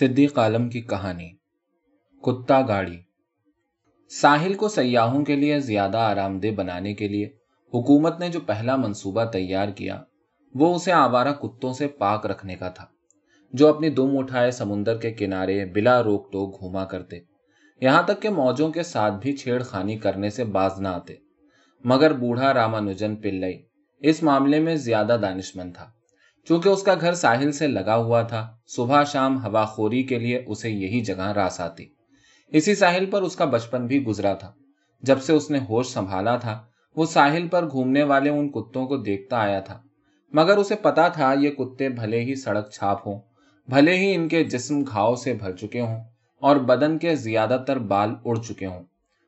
صدیق عالم کی کہانی۔ کتا گاڑی۔ ساحل کو سیاحوں کے لیے زیادہ آرام دہ بنانے کے لیے حکومت نے جو پہلا منصوبہ تیار کیا، وہ اسے آوارہ کتوں سے پاک رکھنے کا تھا، جو اپنی دم اٹھائے سمندر کے کنارے بلا روک ٹوک گھوما کرتے۔ یہاں تک کہ موجوں کے ساتھ بھی چھیڑ خانی کرنے سے باز نہ آتے۔ مگر بوڑھا رامانوجن پلئی اس معاملے میں زیادہ دانش مند تھا۔ چونکہ اس کا گھر ساحل سے لگا ہوا تھا، صبح شام ہوا خوری کے لیے اسے یہی جگہ راس آتی۔ اسی ساحل پر اس کا بچپن بھی گزرا تھا۔ جب سے اس نے ہوش سنبھالا تھا، وہ ساحل پر گھومنے والے ان کتوں کو دیکھتا آیا تھا۔ مگر اسے پتا تھا یہ کتے بھلے ہی سڑک چھاپ ہوں، بھلے ہی ان کے جسم گھاؤ سے بھر چکے ہوں اور بدن کے زیادہ تر بال اڑ چکے ہوں۔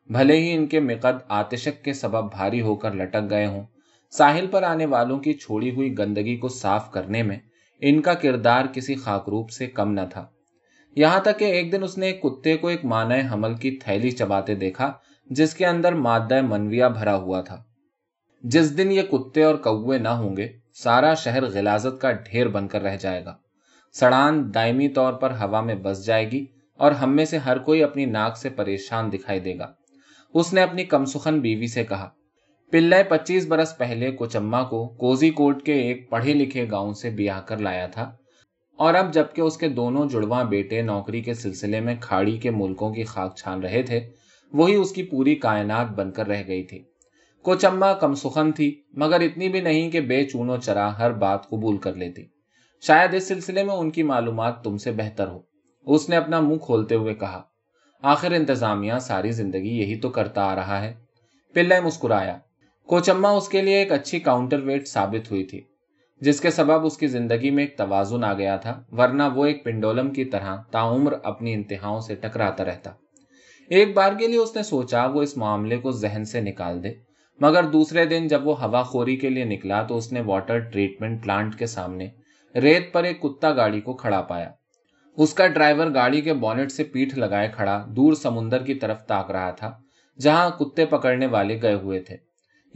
بھلے ہی ان کے مقد آتشک کے سبب بھاری ہو کر لٹک گئے ہوں۔ ساحل پر آنے والوں کی چھوڑی ہوئی گندگی کو صاف کرنے میں ان کا کردار کسی خاکروپ سے کم نہ تھا۔ یہاں تک کہ ایک دن اس نے ایک کتے کو ایک معنی حمل کی تھیلی چباتے دیکھا، جس کے اندر مادہ منویا بھرا ہوا تھا۔ جس دن یہ کتے اور کوے نہ ہوں گے، سارا شہر غلازت کا ڈھیر بن کر رہ جائے گا۔ سڑان دائمی طور پر ہوا میں بس جائے گی اور ہم میں سے ہر کوئی اپنی ناک سے پریشان دکھائی دے گا۔ اس نے اپنی کمسخن بیوی سے کہا پلے پچیس برس پہلے کوچما کو کوزی کوٹ کے ایک پڑھے لکھے گاؤں سے بیاہ کر لایا تھا۔ اور اب جبکہ اس کے دونوں جڑواں بیٹے نوکری کے سلسلے میں کھاڑی کے ملکوں کی خاک چھان رہے تھے، وہی اس کی پوری کائنات بن کر رہ گئی تھی۔ کوچما کم سخن تھی، مگر اتنی بھی نہیں کہ بے چونو چرا ہر بات قبول کر لیتی۔ شاید اس سلسلے میں ان کی معلومات تم سے بہتر ہو۔ اس نے اپنا منہ کھولتے ہوئے کہا، آخر انتظامیہ ساری زندگی یہی تو کرتا آ رہا ہے۔ پلے مسکرایا۔ کوچما اس کے لیے ایک اچھی کاؤنٹر ویٹ ثابت ہوئی تھی، جس کے سبب اس کی زندگی میں ایک توازن آ گیا تھا، ورنہ وہ ایک پنڈولم کی طرح تعمر اپنی انتہاؤں سے ٹکراتا رہتا۔ ایک بار کے لیے اس نے سوچا، وہ اس معاملے کو ذہن سے نکال دے۔ مگر دوسرے دن جب وہ ہوا خوری کے لیے نکلا تو اس نے واٹر ٹریٹمنٹ پلانٹ کے سامنے ریت پر ایک کتا گاڑی کو کھڑا پایا۔ اس کا ڈرائیور گاڑی کے بونٹ سے پیٹھ لگائے کھڑا دور سمندر کی طرف تاک رہا تھا، جہاں کتے پکڑنے والے گئے ہوئے تھے۔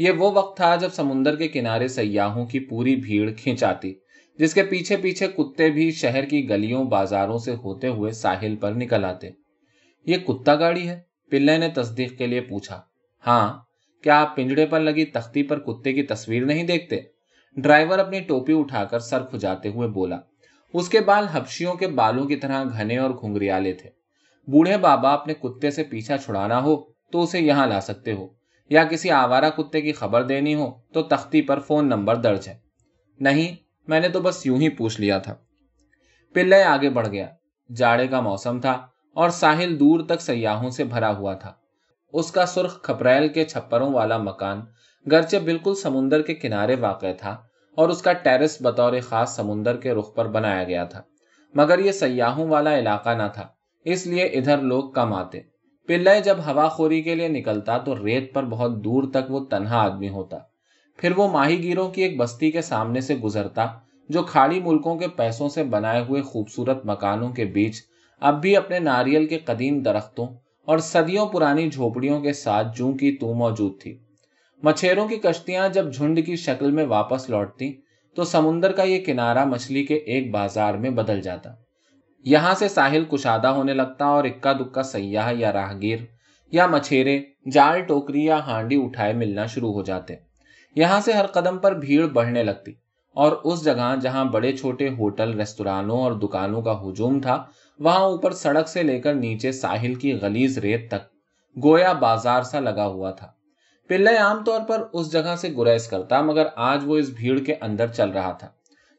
یہ وہ وقت تھا جب سمندر کے کنارے سیاحوں کی پوری بھیڑ کھینچ آتی جس کے پیچھے پیچھے کتے بھی شہر کی گلیوں بازاروں سے ہوتے ہوئے ساحل پر نکل آتے۔ یہ کتا گاڑی ہے؟ پلے نے تصدیق کے لیے پوچھا۔ ہاں کیا آپ پنجڑے پر لگی تختی پر کتے کی تصویر نہیں دیکھتے؟ ڈرائیور اپنی ٹوپی اٹھا کر سر کھجاتے ہوئے بولا۔ اس کے بال ہپشیوں کے بالوں کی طرح گھنے اور گھنگریالے تھے۔ بوڑھے بابا اپنے کتے سے پیچھا چھڑانا ہو تو اسے یہاں لا سکتے ہو۔ یا کسی آوارہ کتے کی خبر دینی ہو تو تختی پر فون نمبر درج ہے۔ نہیں، میں نے تو بس یوں ہی پوچھ لیا تھا۔ پلے آگے بڑھ گیا۔ جاڑے کا موسم تھا اور ساحل دور تک سیاحوں سے بھرا ہوا تھا۔ اس کا سرخ کھپریل کے چھپروں والا مکان گرچہ بالکل سمندر کے کنارے واقع تھا اور اس کا ٹیرس بطور خاص سمندر کے رخ پر بنایا گیا تھا، مگر یہ سیاحوں والا علاقہ نہ تھا، اس لیے ادھر لوگ کم آتے۔ پلے جب ہوا خوری کے لیے نکلتا تو ریت پر بہت دور تک وہ تنہا آدمی ہوتا۔ پھر وہ ماہی گیروں کی ایک بستی کے سامنے سے گزرتا، جو کھاڑی ملکوں کے پیسوں سے بنائے ہوئے خوبصورت مکانوں کے بیچ، اب بھی اپنے ناریل کے قدیم درختوں اور صدیوں پرانی جھوپڑیوں کے ساتھ جوں کی تو موجود تھی۔ مچھیروں کی کشتیاں جب جھنڈ کی شکل میں واپس لوٹتی تو سمندر کا یہ کنارا مچھلی کے ایک بازار میں بدل جاتا۔ یہاں سے ساحل کشادہ ہونے لگتا اور اکا دکا سیاح یا راہگیر یا مچھیرے، جال ٹوکری یا ہانڈی اٹھائے ملنا شروع ہو جاتے۔ یہاں سے ہر قدم پر بھیڑ بڑھنے لگتی اور اس جگہ جہاں بڑے چھوٹے ہوٹل ریستورانوں اور دکانوں کا ہجوم تھا، وہاں اوپر سڑک سے لے کر نیچے ساحل کی غلیز ریت تک گویا بازار سا لگا ہوا تھا۔ پلے عام طور پر اس جگہ سے گریز کرتا، مگر آج وہ اس بھیڑ کے اندر چل رہا تھا۔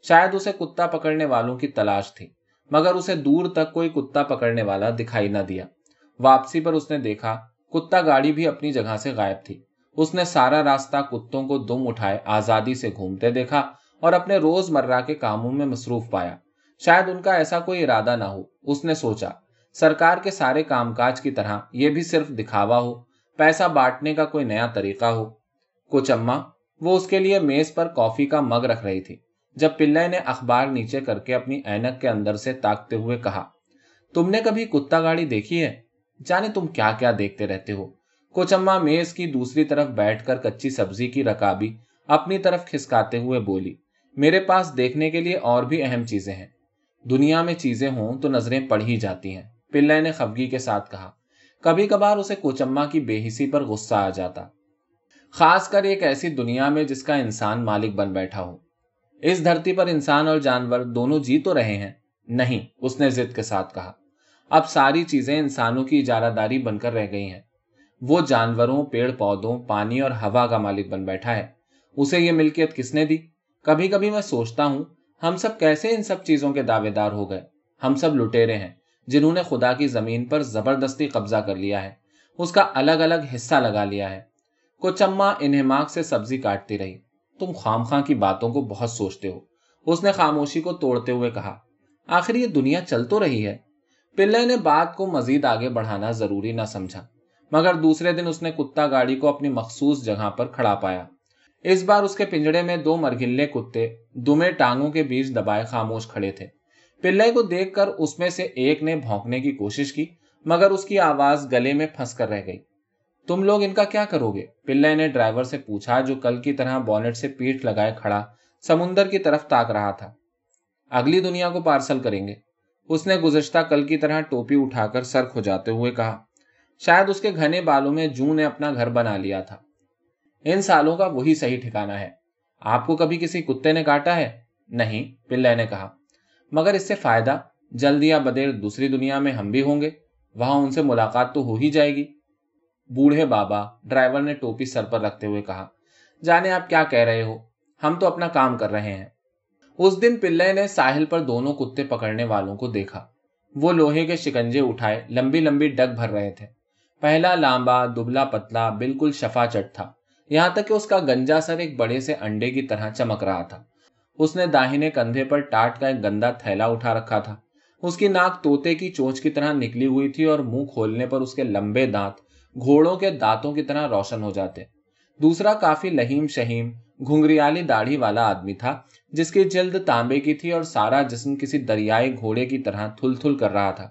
شاید اسے کتا پکڑنے والوں کی تلاش تھی۔ مگر اسے دور تک کوئی کتا پکڑنے والا دکھائی نہ دیا۔ واپسی پر اس نے دیکھا، کتا گاڑی بھی اپنی جگہ سے غائب تھی۔ اس نے سارا راستہ کتوں کو دم اٹھائے، آزادی سے گھومتے دیکھا اور اپنے روز مرہ کے کاموں میں مصروف پایا۔ شاید ان کا ایسا کوئی ارادہ نہ ہو، اس نے سوچا۔ سرکار کے سارے کام کاج کی طرح یہ بھی صرف دکھاوا ہو، پیسہ بانٹنے کا کوئی نیا طریقہ ہو۔ کچھ اما وہ اس کے لیے میز پر کافی کا مگ رکھ رہی تھی جب پلے نے اخبار نیچے کر کے اپنی اینک کے اندر سے تاکتے ہوئے کہا، تم نے کبھی کتا گاڑی دیکھی ہے؟ جانے تم کیا کیا دیکھتے رہتے ہو۔ کوچما میز کی دوسری طرف بیٹھ کر کچی سبزی کی رکابی اپنی طرف کھسکاتے ہوئے بولی، میرے پاس دیکھنے کے لیے اور بھی اہم چیزیں ہیں۔ دنیا میں چیزیں ہوں تو نظریں پڑ ہی جاتی ہیں۔ پلے نے خفگی کے ساتھ کہا، کبھی کبھار اسے کوچما کی بے حسی پر غصہ آ جاتا۔ خاص کر ایک ایسی دنیا میں جس کا انسان مالک بن بیٹھا ہو۔ اس دھرتی پر انسان اور جانور دونوں جی تو رہے ہیں۔ نہیں، اس نے ضد کے ساتھ کہا۔ اب ساری چیزیں انسانوں کی اجارہ داری بن کر رہ گئی ہیں۔ وہ جانوروں پیڑ پودوں پانی اور ہوا کا مالک بن بیٹھا ہے۔ اسے یہ ملکیت کس نے دی؟ کبھی کبھی میں سوچتا ہوں، ہم سب کیسے ان سب چیزوں کے دعوے دار ہو گئے؟ ہم سب لٹیرے ہیں، جنہوں نے خدا کی زمین پر زبردستی قبضہ کر لیا ہے۔ اس کا الگ الگ حصہ لگا لیا ہے۔ کوچما انہماک سے سبزی کاٹتی رہی۔ تم خام خاں کی باتوں کو بہت سوچتے ہو۔ اس نے خاموشی کو توڑتے ہوئے کہا، آخر یہ دنیا چل تو رہی ہے۔ پلے نے بات کو مزید آگے بڑھانا ضروری نہ سمجھا، مگر دوسرے دن اس نے کتا گاڑی کو اپنی مخصوص جگہ پر کھڑا پایا۔ اس بار اس کے پنجڑے میں دو مرگلے کتے دمے ٹانگوں کے بیچ دبائے خاموش کھڑے تھے۔ پلے کو دیکھ کر اس میں سے ایک نے بھونکنے کی کوشش کی، مگر اس کی آواز گلے میں پھنس کر رہ گئی۔ تم لوگ ان کا کیا کرو گے؟ پلے نے ڈرائیور سے پوچھا جو کل کی طرح بونٹ سے پیٹ لگائے کھڑا سمندر کی طرف تاک رہا تھا۔ اگلی دنیا کو پارسل کریں گے۔ اس نے گزشتہ کل کی طرح ٹوپی اٹھا کر سر کھجاتے ہوئے کہا، شاید اس کے گھنے بالوں میں جو نے اپنا گھر بنا لیا تھا۔ ان سالوں کا وہی صحیح ٹھکانا ہے۔ آپ کو کبھی کسی کتے نے کاٹا ہے؟ نہیں پلے نے کہا۔ مگر اس سے فائدہ، جلد یا بدیر دوسری دنیا میں ہم بھی ہوں گے۔ وہاں ان سے ملاقات تو ہو ہی جائے گی۔ بوڑھے بابا ڈرائیور نے ٹوپی سر پر رکھتے ہوئے کہا، جانے آپ کیا کہہ رہے ہو؟ ہم تو اپنا کام کر رہے ہیں۔ اس دن پلے نے ساحل پر دونوں کتے پکڑنے والوں کو دیکھا۔ وہ لوہے کے شکنجے اٹھائے لمبی لمبی ڈگ بھر رہے تھے۔ پہلا لامبا، دبلا پتلا، بالکل شفا چٹ تھا۔ یہاں تک کہ اس کا گنجا سر ایک بڑے سے انڈے کی طرح چمک رہا تھا۔ اس نے داہنے کندھے پر ٹاٹ کا ایک گندا تھیلا اٹھا رکھا تھا۔ اس کی ناک توتے کی چونچ کی طرح نکلی ہوئی تھی اور منہ کھولنے پر اس کے لمبے دانت گھوڑوں کے دانتوں کی طرح روشن ہو جاتے۔ دوسرا کافی لہیم شہیم، گھنگریالی داڑھی والا آدمی تھا، جس کی جلد تانبے کی تھی اور سارا جسم کسی دریائی گھوڑے کی طرح تھل تھل کر رہا تھا۔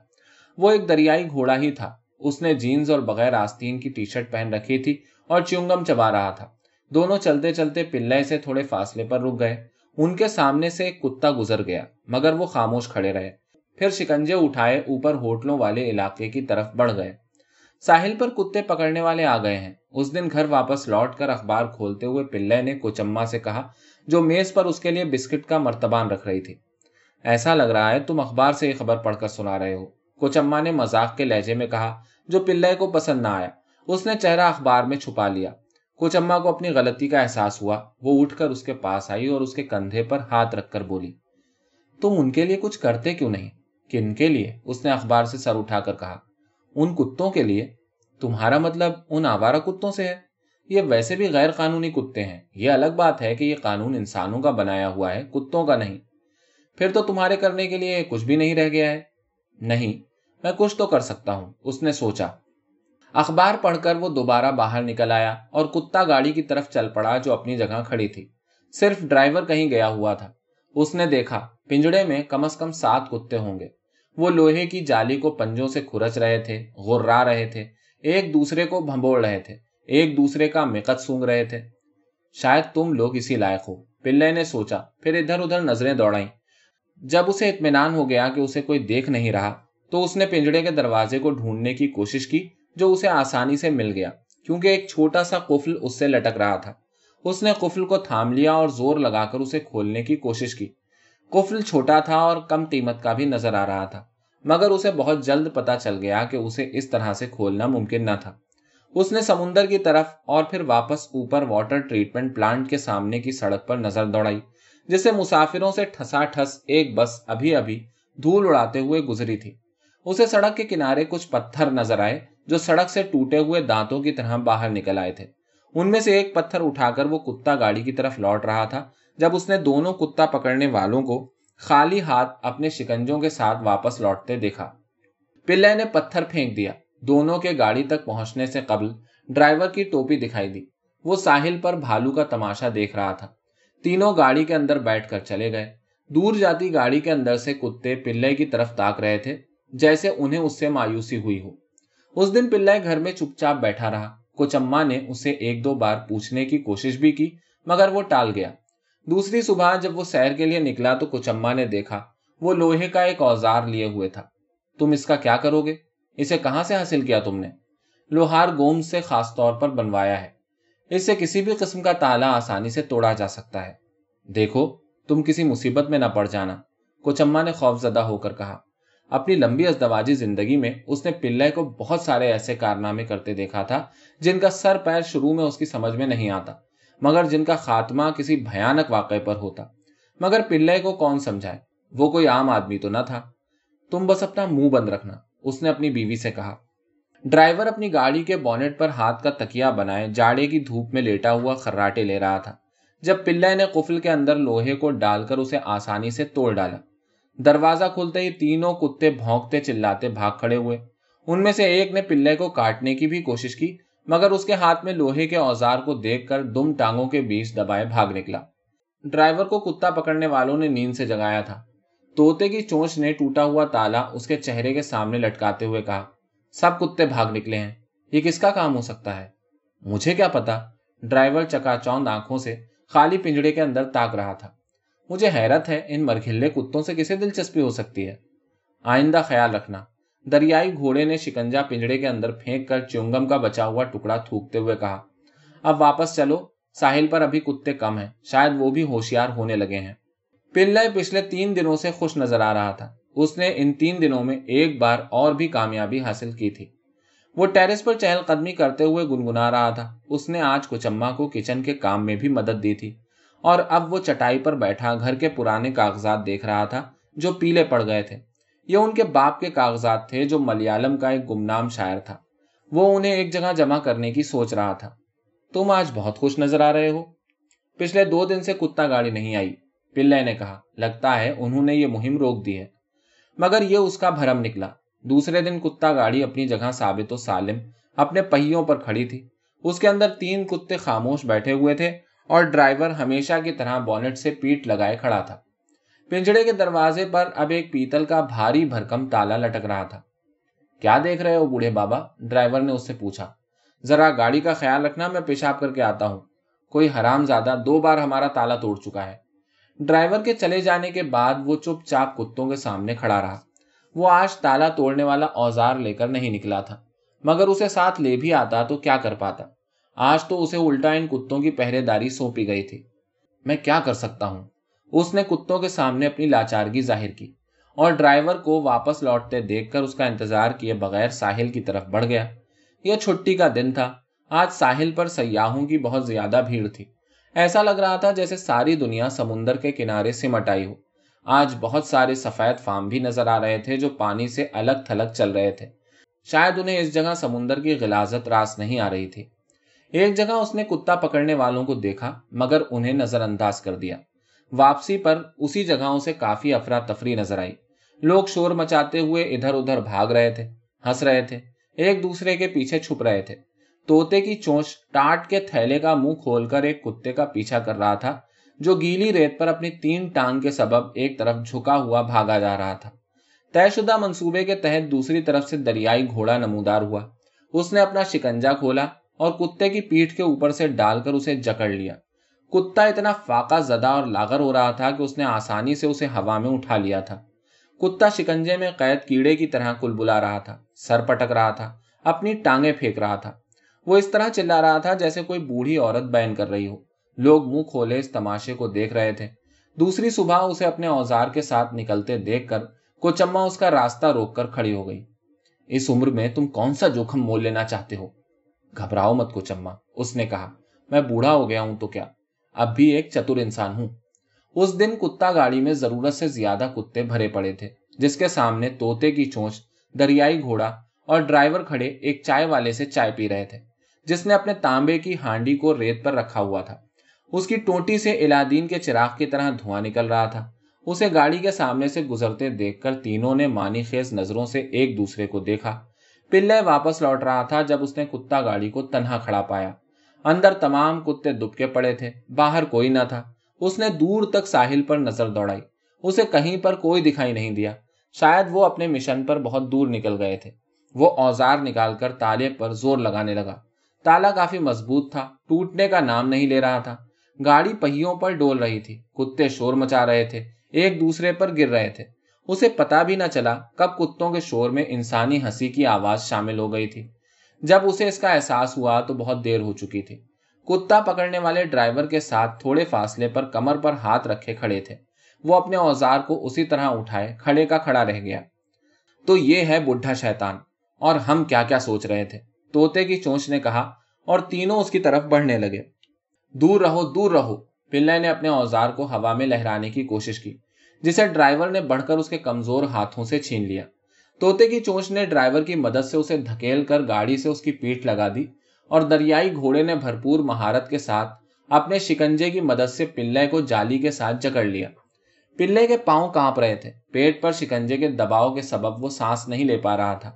وہ ایک دریائی گھوڑا ہی تھا۔ اس نے جینز اور بغیر آستین کی ٹی شرٹ پہن رکھی تھی اور چونگم چبا رہا تھا۔ دونوں چلتے چلتے پلے سے تھوڑے فاصلے پر رک گئے۔ ان کے سامنے سے ایک کتا گزر گیا، مگر وہ خاموش کھڑے رہے۔ پھر شکنجے اٹھائے اوپر ہوٹلوں والے علاقے کی طرف بڑھ گئے۔ ساحل پر کتے پکڑنے والے آ گئے ہیں۔ اس دن گھر واپس لوٹ کر اخبار کھولتے ہوئے پلے نے کوچما سے کہا، جو میز پر اس کے لیے بسکٹ کا مرتبان رکھ رہی تھی۔ ایسا لگ رہا ہے تم اخبار سے یہ خبر پڑھ کر سنا رہے ہو۔ کوچما نے مزاق کے لہجے میں کہا، جو پلے کو پسند نہ آیا۔ اس نے چہرہ اخبار میں چھپا لیا۔ کچھ اما کو اپنی غلطی کا احساس ہوا۔ وہ اٹھ کر اس کے پاس آئی اور اس کے کندھے پر ہاتھ رکھ کر بولی، تم ان کے لیے کچھ کرتے کیوں نہیں؟ کن کے لیے؟ اس نے اخبار سے سر اٹھا کر کہا ان کتوں کے لیے؟ تمہارا مطلب ان آوارہ کتوں سے ہے؟ یہ ویسے بھی غیر قانونی کتے ہیں۔ یہ الگ بات ہے کہ یہ قانون انسانوں کا بنایا ہوا ہے، کتوں کا نہیں۔ پھر تو تمہارے کرنے کے لیے کچھ بھی نہیں رہ گیا ہے۔ نہیں، میں کچھ تو کر سکتا ہوں، اس نے سوچا۔ اخبار پڑھ کر وہ دوبارہ باہر نکل آیا اور کتا گاڑی کی طرف چل پڑا جو اپنی جگہ کھڑی تھی۔ صرف ڈرائیور کہیں گیا ہوا تھا۔ اس نے دیکھا، پنجڑے میں کم از کم سات کتے ہوں گے۔ وہ لوہے کی جالی کو پنجوں سے کھرچ رہے تھے غرا رہے تھے، ایک دوسرے کو بھمبوڑ رہے تھے، ایک دوسرے کا مقت سونگ رہے تھے۔ شاید تم لوگ اسی لائق ہو۔ پلے نے سوچا، پھر ادھر ادھر نظریں دوڑائیں۔ جب اسے اطمینان ہو گیا کہ اسے کوئی دیکھ نہیں رہا، تو اس نے پنجڑے کے دروازے کو ڈھونڈنے کی کوشش کی، جو اسے آسانی سے مل گیا، کیونکہ ایک چھوٹا سا قفل اس سے لٹک رہا تھا۔ اس نے قفل کو تھام لیا اور زور لگا کر اسے کھولنے کی کوشش کی۔ قفل چھوٹا تھا اور کم قیمت کا بھی نظر آ رہا تھا، مگر اسے بہت جلد پتا چل گیا کہ اسے اس طرح سے کھولنا ممکن نہ تھا۔ اس نے سمندر کی طرف اور پھر واپس اوپر واٹر ٹریٹمنٹ پلانٹ کے سامنے کی سڑک پر نظر دوڑائی، جسے مسافروں سے ٹھسا ٹھس ایک بس ابھی ابھی دھول اڑاتے ہوئے گزری تھی۔ اسے سڑک کے کنارے کچھ پتھر نظر آئے جو سڑک سے ٹوٹے ہوئے دانتوں کی طرح باہر نکل آئے تھے۔ ان میں سے ایک پتھر اٹھا کر وہ کتا گاڑی کی طرف لوٹ رہا تھا جب اس نے دونوں کتا پکڑنے والوں کو خالی ہاتھ اپنے شکنجوں کے ساتھ واپس لوٹتے دیکھا۔ پلے نے پتھر پھینک دیا۔ دونوں کے گاڑی تک پہنچنے سے قبل ڈرائیور کی ٹوپی دکھائی دی۔ وہ ساحل پر بھالو کا تماشا دیکھ رہا تھا۔ تینوں گاڑی کے اندر بیٹھ کر چلے گئے۔ دور جاتی گاڑی کے اندر سے کتے پلے کی طرف تاک رہے تھے، جیسے انہیں اس سے مایوسی ہوئی ہو۔ اس دن پلے گھر میں چپ چاپ بیٹھا رہا۔ کوچما نے اسے ایک دو بار پوچھنے کی کوشش بھی کی، مگر وہ ٹال گیا۔ دوسری صبح جب وہ سیر کے لیے نکلا تو کوچما نے دیکھا، وہ لوہے کا ایک اوزار لیے ہوئے تھا۔ تم اس کا کیا کرو گے؟ اسے کہاں سے حاصل کیا تم نے؟ لوہار گوم سے خاص طور پر بنوایا ہے۔ اس سے کسی بھی قسم کا تالا آسانی سے توڑا جا سکتا ہے۔ دیکھو، تم کسی مصیبت میں نہ پڑ جانا۔ کوچما نے خوف زدہ ہو کر کہا۔ اپنی لمبی ازدواجی زندگی میں اس نے پلے کو بہت سارے ایسے کارنامے کرتے دیکھا تھا جن کا سر پیر شروع میں اس کی سمجھ میں نہیں آتا۔ مگر جن کا خاتمہ کسی بھیانک واقعے پر ہوتا۔ مگر پلے کو کون سمجھائے؟ وہ کوئی عام آدمی تو نہ تھا۔ تم بس اپنا منہ بند رکھنا، اس نے اپنی بیوی سے کہا۔ ڈرائیور اپنی گاڑی کے بونٹ پر ہاتھ کا تکیا بنائے جاڑے کی دھوپ میں لیٹا ہوا خراٹے لے رہا تھا۔ جب پلے نے قفل کے اندر لوہے کو ڈال کر اسے آسانی سے توڑ ڈالا۔ دروازہ کھلتے ہی تینوں کتے بھونکتے چلاتے بھاگ کھڑے ہوئے۔ ان میں سے ایک نے پلے کو کاٹنے کی بھی کوشش کی۔ مگر اس کے ہاتھ میں لوہے کے اوزار کو دیکھ کر دم ٹانگوں کے بیچ دبائے بھاگ نکلا۔ ڈرائیور کو کتا پکڑنے والوں نے نیند سے جگایا تھا۔ توتے کی چونچ نے ٹوٹا ہوا تالا اس کے چہرے کے سامنے لٹکاتے ہوئے کہا، سب کتے بھاگ نکلے ہیں۔ یہ کس کا کام ہو سکتا ہے؟ مجھے کیا پتا؟ ڈرائیور چکا چوند آنکھوں سے خالی پنجڑے کے اندر تاک رہا تھا۔ مجھے حیرت ہے ان مرکھلے کتوں سے کسے دلچسپی ہو سکتی ہے۔ آئندہ خیال رکھنا۔ دریائی گھوڑے نے شکنجا پنجڑے کے اندر پھینک کر چونگم کا بچا ہوا ٹکڑا تھوکتے ہوئے کہا، اب واپس چلو، ساحل پر ابھی کتے کم ہیں، شاید وہ بھی ہوشیار ہونے لگے ہیں۔ پلے پچھلے تین دنوں سے خوش نظر آ رہا تھا۔ اس نے ان تین دنوں میں ایک بار اور بھی کامیابی حاصل کی تھی۔ وہ ٹیرس پر چہل قدمی کرتے ہوئے گنگنا رہا تھا۔ اس نے آج کچما کو کچن کے کام میں بھی مدد دی تھی۔ اور اب وہ چٹائی پر بیٹھا گھر کے پرانے کاغذات دیکھ رہا تھا جو پیلے پڑ گئے تھے۔ یہ ان کے باپ کے کاغذات تھے جو ملیالم کا ایک گمنام شاعر تھا۔ وہ انہیں ایک جگہ جمع کرنے کی سوچ رہا تھا۔ تم آج بہت خوش نظر آ رہے ہو۔ پچھلے دو دن سے کتا گاڑی نہیں آئی۔ پلے نے کہا، لگتا ہے انہوں نے یہ مہم روک دی ہے۔ مگر یہ اس کا بھرم نکلا۔ دوسرے دن کتا گاڑی اپنی جگہ ثابت و سالم اپنے پہیوں پر کھڑی تھی۔ اس کے اندر تین کتے خاموش بیٹھے ہوئے تھے اور ڈرائیور ہمیشہ کی طرح بونٹ سے پیٹ لگائے کھڑا تھا۔ پنجڑے کے دروازے پر اب ایک پیتل کا بھاری بھرکم تالا لٹک رہا تھا۔ کیا دیکھ رہے ہو بوڑھے بابا؟ ڈرائیور نے اس سے پوچھا۔ ذرا گاڑی کا خیال رکھنا، میں پیشاب کر کے آتا ہوں۔ کوئی حرام زیادہ دو بار ہمارا تالا توڑ چکا ہے۔ ڈرائیور کے چلے جانے کے بعد وہ چپ چاپ کتوں کے سامنے کھڑا رہا۔ وہ آج تالا توڑنے والا اوزار لے کر نہیں نکلا تھا۔ مگر اسے ساتھ لے بھی آتا تو کیا کر پاتا۔ آج تو اسے الٹا ان کتوں کی پہرے داری سونپی گئی تھی۔ میں کیا کر سکتا ہوں؟ اس نے کتوں کے سامنے اپنی لاچارگی ظاہر کی اور ڈرائیور کو واپس لوٹتے دیکھ کر اس کا انتظار کیے بغیر ساحل کی طرف بڑھ گیا۔ یہ چھٹی کا دن تھا۔ آج ساحل پر سیاحوں کی بہت زیادہ بھیڑ تھی۔ ایسا لگ رہا تھا جیسے ساری دنیا سمندر کے کنارے سمٹ آئی ہو۔ آج بہت سارے سفید فارم بھی نظر آ رہے تھے جو پانی سے الگ تھلگ چل رہے تھے۔ شاید انہیں اس جگہ سمندر کی غلازت راس نہیں آ رہی تھی۔ ایک جگہ اس نے کتا پکڑنے والوں کو دیکھا، مگر انہیں نظر انداز کر دیا۔ واپسی پر اسی جگہوں سے کافی افراتفری نظر آئی۔ لوگ شور مچاتے ہوئے ادھر ادھر بھاگ رہے تھے، ہنس رہے تھے، ایک دوسرے کے پیچھے چھپ رہے تھے۔ توتے کی چونچ ٹاٹ کے تھیلے کا منہ کھول کر ایک کتے کا پیچھا کر رہا تھا، جو گیلی ریت پر اپنی تین ٹانگ کے سبب ایک طرف جھکا ہوا بھاگا جا رہا تھا۔ طے شدہ منصوبے کے تحت دوسری طرف سے دریائی گھوڑا نمودار ہوا۔ اس نے اپنا شکنجا کھولا اور کتے کی پیٹھ کے اوپر سے ڈال کر اسے جکڑ لیا۔ کتا اتنا فاقہ زدہ اور لاغر ہو رہا تھا کہ اس نے آسانی سے اسے ہوا میں اٹھا لیا تھا۔ کتا شکنجے میں قید کیڑے کی طرح کل بلا رہا تھا، سر پٹک رہا تھا، اپنی ٹانگیں پھینک رہا تھا۔ وہ اس طرح چلا رہا تھا جیسے کوئی بوڑھی عورت بین کر رہی ہو۔ لوگ منہ کھولے اس تماشے کو دیکھ رہے تھے۔ دوسری صبح اسے اپنے اوزار کے ساتھ نکلتے دیکھ کر کوچما اس کا راستہ روک کر کھڑی ہو گئی۔ اس عمر میں تم کون سا جوخم مول لینا چاہتے ہو؟ گھبراؤ مت کوچما، اس نے کہا۔ میں بوڑھا ہو گیا ہوں تو کیا؟ اب بھی ایک چتر انسان ہوں۔ اس دن کتا گاڑی میں ضرورت سے زیادہ کتے بھرے پڑے تھے، جس کے سامنے توتے کی چونچ، دریائی گھوڑا اور ڈرائیور کھڑے ایک چائے والے سے چائے پی رہے تھے، جس نے اپنے تانبے کی ہانڈی کو ریت پر رکھا ہوا تھا۔ اس کی ٹوٹی سے الادین کے چراغ کی طرح دھواں نکل رہا تھا۔ اسے گاڑی کے سامنے سے گزرتے دیکھ کر تینوں نے مانی خیز نظروں سے ایک دوسرے کو دیکھا۔ پلے واپس لوٹ رہا تھا جب اس نے کتا گاڑی کو تنہا کھڑا پایا۔ اندر تمام کتے دبکے پڑے تھے، باہر کوئی نہ تھا۔ اس نے دور تک ساحل پر نظر دوڑائی۔ اسے کہیں پر کوئی دکھائی نہیں دیا۔ شاید وہ اپنے مشن پر بہت دور نکل گئے تھے۔ وہ اوزار نکال کر تالے پر زور لگانے لگا۔ تالا کافی مضبوط تھا، ٹوٹنے کا نام نہیں لے رہا تھا۔ گاڑی پہیوں پر ڈول رہی تھی۔ کتے شور مچا رہے تھے، ایک دوسرے پر گر رہے تھے۔ اسے پتا بھی نہ چلا کب کتوں کے شور میں انسانی ہنسی کی آواز شامل ہو گئی تھی۔ جب اسے اس کا احساس ہوا تو بہت دیر ہو چکی تھی۔ کتا پکڑنے والے ڈرائیور کے ساتھ تھوڑے فاصلے پر کمر پر ہاتھ رکھے کھڑے تھے۔ وہ اپنے اوزار کو اسی طرح اٹھائے، کھڑے کا کھڑا رہ گیا۔ تو یہ ہے بڈھا شیطان، اور ہم کیا کیا سوچ رہے تھے۔ توتے کی چونچ نے کہا، اور تینوں اس کی طرف بڑھنے لگے۔ دور رہو دور رہو۔ پلے نے اپنے اوزار کو ہوا میں لہرانے کی کوشش کی، جسے ڈرائیور نے بڑھ کر اس کے کمزور ہاتھوں سے چھین لیا۔ توتے کی چونچ نے ڈرائیور کی مدد سے اسے دھکیل کر گاڑی سے اس کی پیٹ لگا دی اور دریائی گھوڑے نے بھرپور مہارت کے ساتھ اپنے شکنجے کی مدد سے پلے کو جالی کے ساتھ جکڑ لیا۔ پلے کے پاؤں کانپ رہے تھے۔ پیٹ پر شکنجے کے دباؤ کے سبب وہ سانس نہیں لے پا رہا تھا۔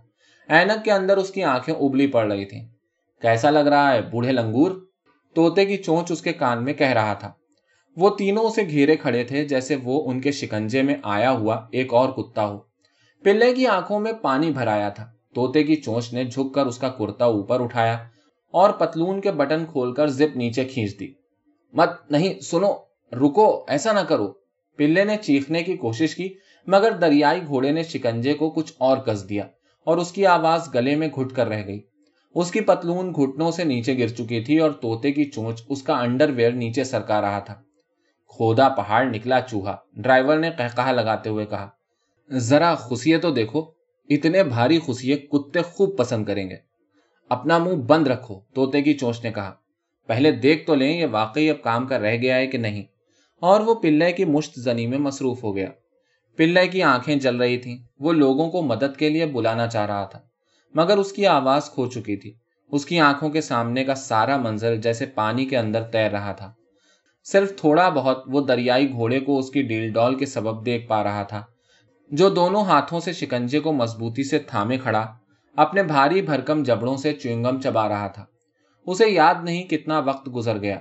اینک کے اندر اس کی آنکھیں ابلی پڑ رہی تھیں۔ کیسا لگ رہا ہے، بوڑھے لنگور؟ توتے کی چونچ اس کے کان میں کہہ رہا تھا۔ وہ تینوں اسے گھیرے کھڑے تھے جیسے وہ ان کے شکنجے میں آیا ہوا ایک اور کتا ہو۔ پلے کی آنکھوں میں پانی بھرایا تھا۔ توتے کی چونچ نے جھک کر اس کا کرتا اوپر اٹھایا اور پتلون کے بٹن کھول کر زپ نیچے کھینچ دی۔ مت، نہیں، سنو، رکو، ایسا نہ کرو۔ پلے نے چیخنے کی کوشش کی، مگر دریائی گھوڑے نے شکنجے کو کچھ اور کس دیا اور اس کی آواز گلے میں گھٹ کر رہ گئی۔ اس کی پتلون گھٹنوں سے نیچے گر چکی تھی اور توتے کی چونچ اس کا انڈر ویئر نیچے سرکا رہا تھا۔ کھودا پہاڑ نکلا چوہا۔ ڈرائیور نے کہا لگاتے ہوئے کہا ذرا خوشیے تو دیکھو، اتنے بھاری خوشیے کتے خوب پسند کریں گے۔ اپنا منہ بند رکھو توتے کی چونچ نے کہا۔ پہلے دیکھ تو لیں یہ واقعی اب کام کا رہ گیا ہے کہ نہیں۔ اور وہ پلے کی مشت زنی میں مصروف ہو گیا۔ پلے کی آنکھیں جل رہی تھیں، وہ لوگوں کو مدد کے لیے بلانا چاہ رہا تھا۔ مگر اس کی آواز کھو چکی تھی۔ اس کی آنکھوں کے سامنے کا سارا منظر جیسے پانی کے اندر تیر رہا تھا۔ صرف تھوڑا بہت وہ دریائی گھوڑے کو اس کی ڈیل ڈول کے سبب دیکھ پا رہا تھا۔ جو دونوں ہاتھوں سے شکنجے کو مضبوطی سے تھامے کھڑا، اپنے بھاری بھرکم جبڑوں سے چوئنگم چبا رہا تھا۔ اسے یاد نہیں کتنا وقت گزر گیا۔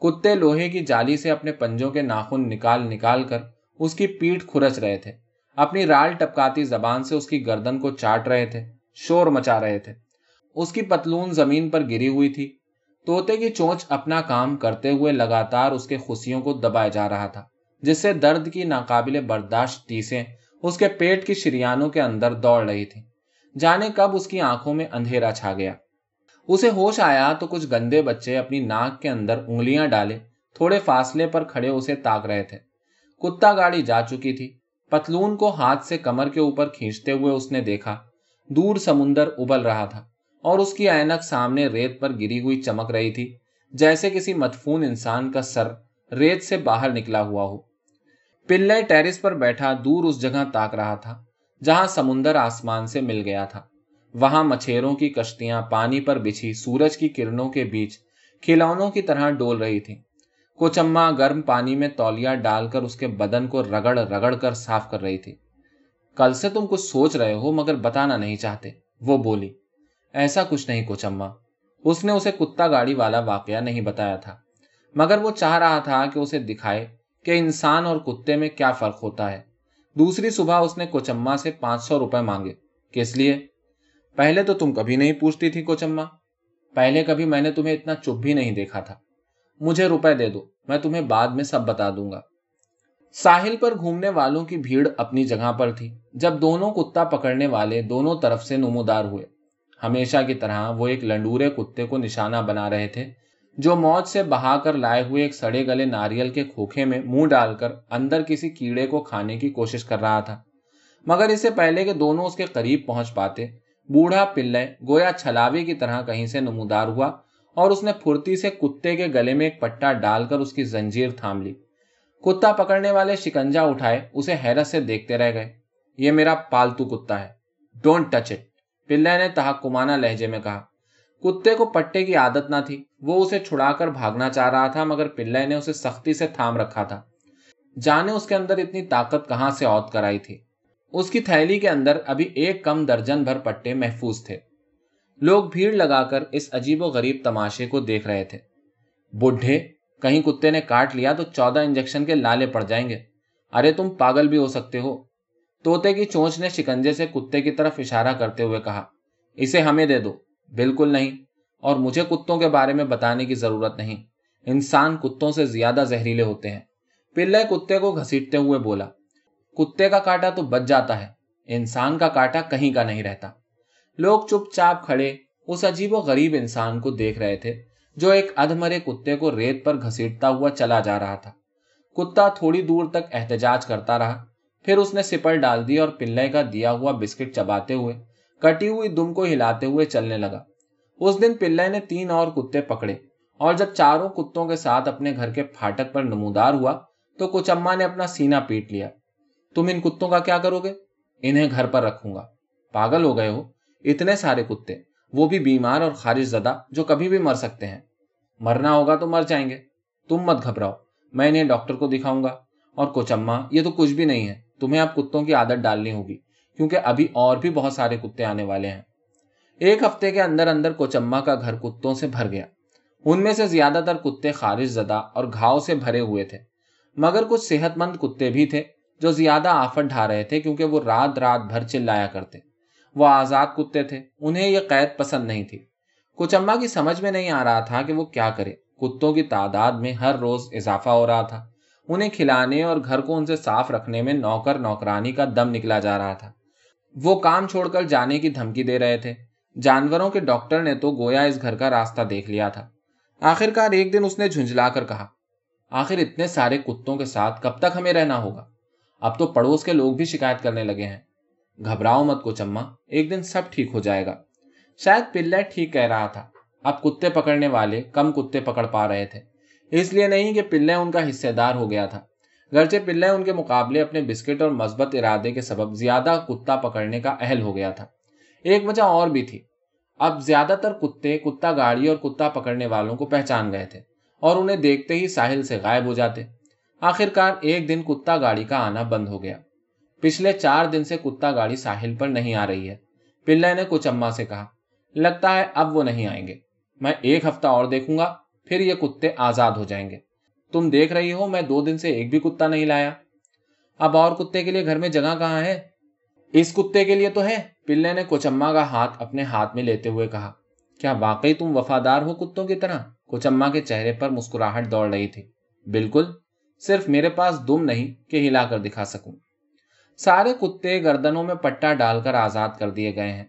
کتے لوہے کی جالی سے اپنے پنجوں کے ناخن نکال نکال کر اس کی پیٹ کھرچ رہے تھے۔ اپنی رال ٹپکاتی زبان سے اس کی گردن کو چاٹ رہے تھے، شور مچا رہے تھے۔ اس کی پتلون زمین پر گری ہوئی تھی۔ توتے کی چونچ اپنا کام کرتے ہوئے لگاتار اس کے خوشیوں کو دبایا جا رہا تھا، جس سے درد کی ناقابل برداشت ٹیسیں اس کے پیٹ کی شریانوں کے اندر دوڑ رہی تھی۔ جانے کب اس کی آنکھوں میں اندھیرا چھا گیا۔ اسے ہوش آیا تو کچھ گندے بچے اپنی ناک کے اندر انگلیاں ڈالے، تھوڑے فاصلے پر کھڑے اسے تاک رہے تھے۔ کتا گاڑی جا چکی تھی۔ پتلون کو ہاتھ سے کمر کے اوپر کھینچتے ہوئے اس نے دیکھا، دور سمندر ابل رہا تھا اور اس کی اینک سامنے ریت پر گری ہوئی چمک رہی تھی، جیسے کسی مدفون انسان کا سر ریت سے باہر نکلا ہوا ہو۔ پلے ٹیرس پر بیٹھا دور اس جگہ تاک رہا تھا، جہاں سمندر آسمان سے مل گیا تھا۔ وہاں مچھیروں کی کشتیاں پانی پر بچھی سورج کی کرنوں کے بیچ کھلونوں کی طرح ڈول رہی تھی کوچما گرم پانی میں تولیا ڈال کر اس کے بدن کو رگڑ رگڑ کر صاف کر رہی تھی۔ کل سے تم کچھ سوچ رہے ہو مگر بتانا نہیں چاہتے، وہ بولی۔ ایسا کچھ نہیں کوچما۔ اس نے اسے کتا گاڑی والا واقعہ نہیں بتایا تھا، مگر وہ چاہ رہا تھا کہ اسے دکھائے۔ کہ انسان اور کتے میں کیا فرق ہوتا ہے۔ دوسری صبح اس نے کوچما سے پانچ سو روپے مانگے۔ کس لیے؟ پہلے تو تم کبھی نہیں پوچھتی تھی کوچما۔ پہلے کبھی میں نے تمہیں اتنا چپ بھی نہیں دیکھا تھا۔ مجھے روپے دے دو، میں تمہیں بعد میں سب بتا دوں گا۔ ساحل پر گھومنے والوں کی بھیڑ اپنی جگہ پر تھی۔ جب دونوں کتا پکڑنے والے دونوں طرف سے نمودار ہوئے۔ ہمیشہ کی طرح وہ ایک لنڈورے کتے کو نشانہ بنا رہے تھے۔ جو موج سے بہا کر لائے ہوئے ایک سڑے گلے ناریل کے کھوکھے میں منہ ڈال کر اندر کسی کیڑے کو کھانے کی کوشش کر رہا تھا۔ مگر اس سے پہلے کہ دونوں اس کے قریب پہنچ پاتے، بوڑھا پلے گویا چھلاوی کی طرح کہیں سے نمودار ہوا اور اس نے پھرتی سے کتے کے گلے میں ایک پٹا ڈال کر اس کی زنجیر تھام لی۔ کتا پکڑنے والے شکنجا اٹھائے، اسے حیرت سے دیکھتے رہ گئے۔ یہ میرا پالتو کتا ہے۔ ڈونٹ ٹچ اٹ پلے نے تحکمانہ لہجے میں کہا۔ کتے کو پٹے کی عادت نہ تھی۔ وہ اسے چھڑا کر بھاگنا چاہ رہا تھا، مگر پلے نے اسے سختی سے تھام رکھا تھا۔ جانے اس کے اندر اتنی طاقت کہاں سے عود کرائی تھی؟ اس کی تھیلی کے اندر ابھی ایک کم درجن بھر پٹے محفوظ تھے۔ لوگ بھیڑ لگا کر اس عجیب و غریب تماشے کو دیکھ رہے تھے۔ بڈھے، کہیں کتے نے کاٹ لیا تو چودہ انجیکشن کے لالے پڑ جائیں گے۔ ارے، تم پاگل بھی ہو سکتے ہو۔ توتے کی چونچ نے شکنجے سے کتے کی طرف اشارہ کرتے ہوئے کہا، اسے ہمیں دے دو۔ بالکل نہیں۔ اور مجھے کتوں کے بارے میں بتانے کی ضرورت نہیں۔ انسان کتوں سے زیادہ زہریلے ہوتے ہیں۔ پلے کتے کو گھسیٹتے ہوئے بولا، کتے کا کاٹا تو بچ جاتا ہے۔ انسان کا کاٹا کہیں کا نہیں رہتا۔ لوگ چپ چاپ کھڑے اس عجیب و غریب انسان کو دیکھ رہے تھے، جو ایک ادھمرے کتے کو ریت پر گھسیٹتا ہوا چلا جا رہا تھا۔ کتا تھوڑی دور تک احتجاج کرتا رہا، پھر اس نے سپر ڈال دی اور پلے کا دیا ہوا بسکٹ چباتے ہوئے کٹی ہوئی دم کو ہلاتے ہوئے چلنے لگا۔ اس دن پلے نے تین اور کتے پکڑے اور جب چاروں کتوں کے ساتھ اپنے گھر کے پھاٹک پر نمودار ہوا تو کچما نے اپنا سینا پیٹ لیا۔ تم ان کتوں کا کیا کرو گے؟ انہیں گھر پر رکھوں گا۔ پاگل ہو گئے ہو۔ اتنے سارے کتے، وہ بھی بیمار اور خارج زدہ جو کبھی بھی مر سکتے ہیں۔ مرنا ہوگا تو مر جائیں گے۔ تم مت گھبراؤ۔ میں انہیں ڈاکٹر کو دکھاؤں گا۔ اور کوچما یہ تو کچھ بھی نہیں ہے۔ تمہیں اب کتوں کی عادت ڈالنی ہوگی۔ کیونکہ ابھی اور بھی بہت سارے کتے آنے والے ہیں۔ ایک ہفتے کے اندر اندر کوچما کا گھر کتوں سے بھر گیا۔ ان میں سے زیادہ تر کتے خارج زدہ اور گھاؤ سے بھرے ہوئے تھے۔ مگر کچھ صحت مند کتے بھی تھے جو زیادہ آفت ڈھا رہے تھے کیونکہ وہ رات رات بھر چلایا کرتے۔ وہ آزاد کتے تھے، انہیں یہ قید پسند نہیں تھی۔ کچھ اما کی سمجھ میں نہیں آ رہا تھا کہ وہ کیا کرے۔ کتوں کی تعداد میں ہر روز اضافہ ہو رہا تھا۔ انہیں کھلانے اور گھر کو ان سے صاف رکھنے میں نوکر نوکرانی کا دم نکلا جا رہا تھا۔ وہ کام چھوڑ کر جانے کی دھمکی دے رہے تھے۔ جانوروں کے ڈاکٹر نے تو گویا اس گھر کا راستہ دیکھ لیا تھا۔ آخر کار ایک دن اس نے جھنجلا کر کہا، آخر اتنے سارے کتوں کے ساتھ کب تک ہمیں رہنا ہوگا؟ اب تو پڑوس کے لوگ بھی شکایت کرنے لگے ہیں۔ گھبراؤ مت کو چما ایک دن سب ٹھیک ہو جائے گا۔ شاید پلے ٹھیک کہہ رہا تھا۔ اب کتے پکڑنے والے کم کتے پکڑ پا رہے تھے۔ اس لیے نہیں کہ پلے ان کا حصے دار ہو گیا تھا۔ گرچہ پلے ان کے مقابلے اپنے بسکٹ اور مثبت ارادے کے سبب زیادہ کتا پکڑنے کا اہل ہو گیا تھا۔ ایک وجہ اور بھی تھی۔ اب زیادہ تر کتے کتا گاڑی اور کتا پکڑنے والوں کو پہچان گئے تھے اور انہیں دیکھتے ہی ساحل سے غائب ہو جاتے۔ آخر کار ایک دن کتا گاڑی کا آنا بند ہو گیا۔ پچھلے چار دن سے کتا گاڑی ساحل پر نہیں آ رہی ہے۔ پلے نے کچھ اما سے کہا، لگتا ہے اب وہ نہیں آئیں گے۔ میں ایک ہفتہ اور دیکھوں گا، پھر یہ کتے آزاد ہو جائیں گے۔ تم دیکھ رہی ہو، میں دو دن سے ایک بھی کتا نہیں لایا۔ اب اور کتے کے لیے گھر میں جگہ کہاں ہے؟ اس کتے کے لیے تو ہے۔ پلے نے کوچما کا ہاتھ اپنے ہاتھ میں لیتے ہوئے کہا، کیا واقعی تم وفادار ہو کتوں کی طرح؟ کوچما کے چہرے پر مسکراہٹ دوڑ رہی تھی۔ بالکل، صرف میرے پاس دم نہیں کہ ہلا کر دکھا سکوں۔ سارے کتے گردنوں میں پٹا ڈال کر آزاد کر دیے گئے ہیں۔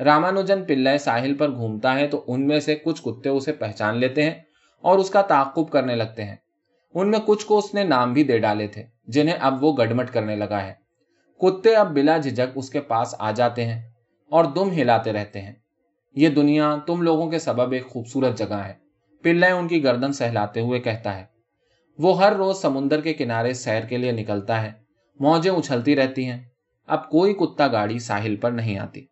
رامانوجن پلے ساحل پر گھومتا ہے تو ان میں سے کچھ کتے اسے پہچان لیتے ہیں اور اس کا تعقب کرنے لگتے ہیں۔ ان میں کچھ کو اس نے نام بھی دے ڈالے تھے، جنہیں اب وہ گڑمٹ کرنے لگا ہے۔ کتے اب بلا جھجک اس کے پاس آ جاتے ہیں اور دم ہلاتے رہتے ہیں۔ یہ دنیا تم لوگوں کے سبب ایک خوبصورت جگہ ہے۔ پلے ان کی گردن سہلاتے ہوئے کہتا ہے۔ وہ ہر روز سمندر کے کنارے سیر کے لیے نکلتا ہے۔ موجیں اچھلتی رہتی ہیں۔ اب کوئی کتا گاڑی ساحل پر نہیں آتی۔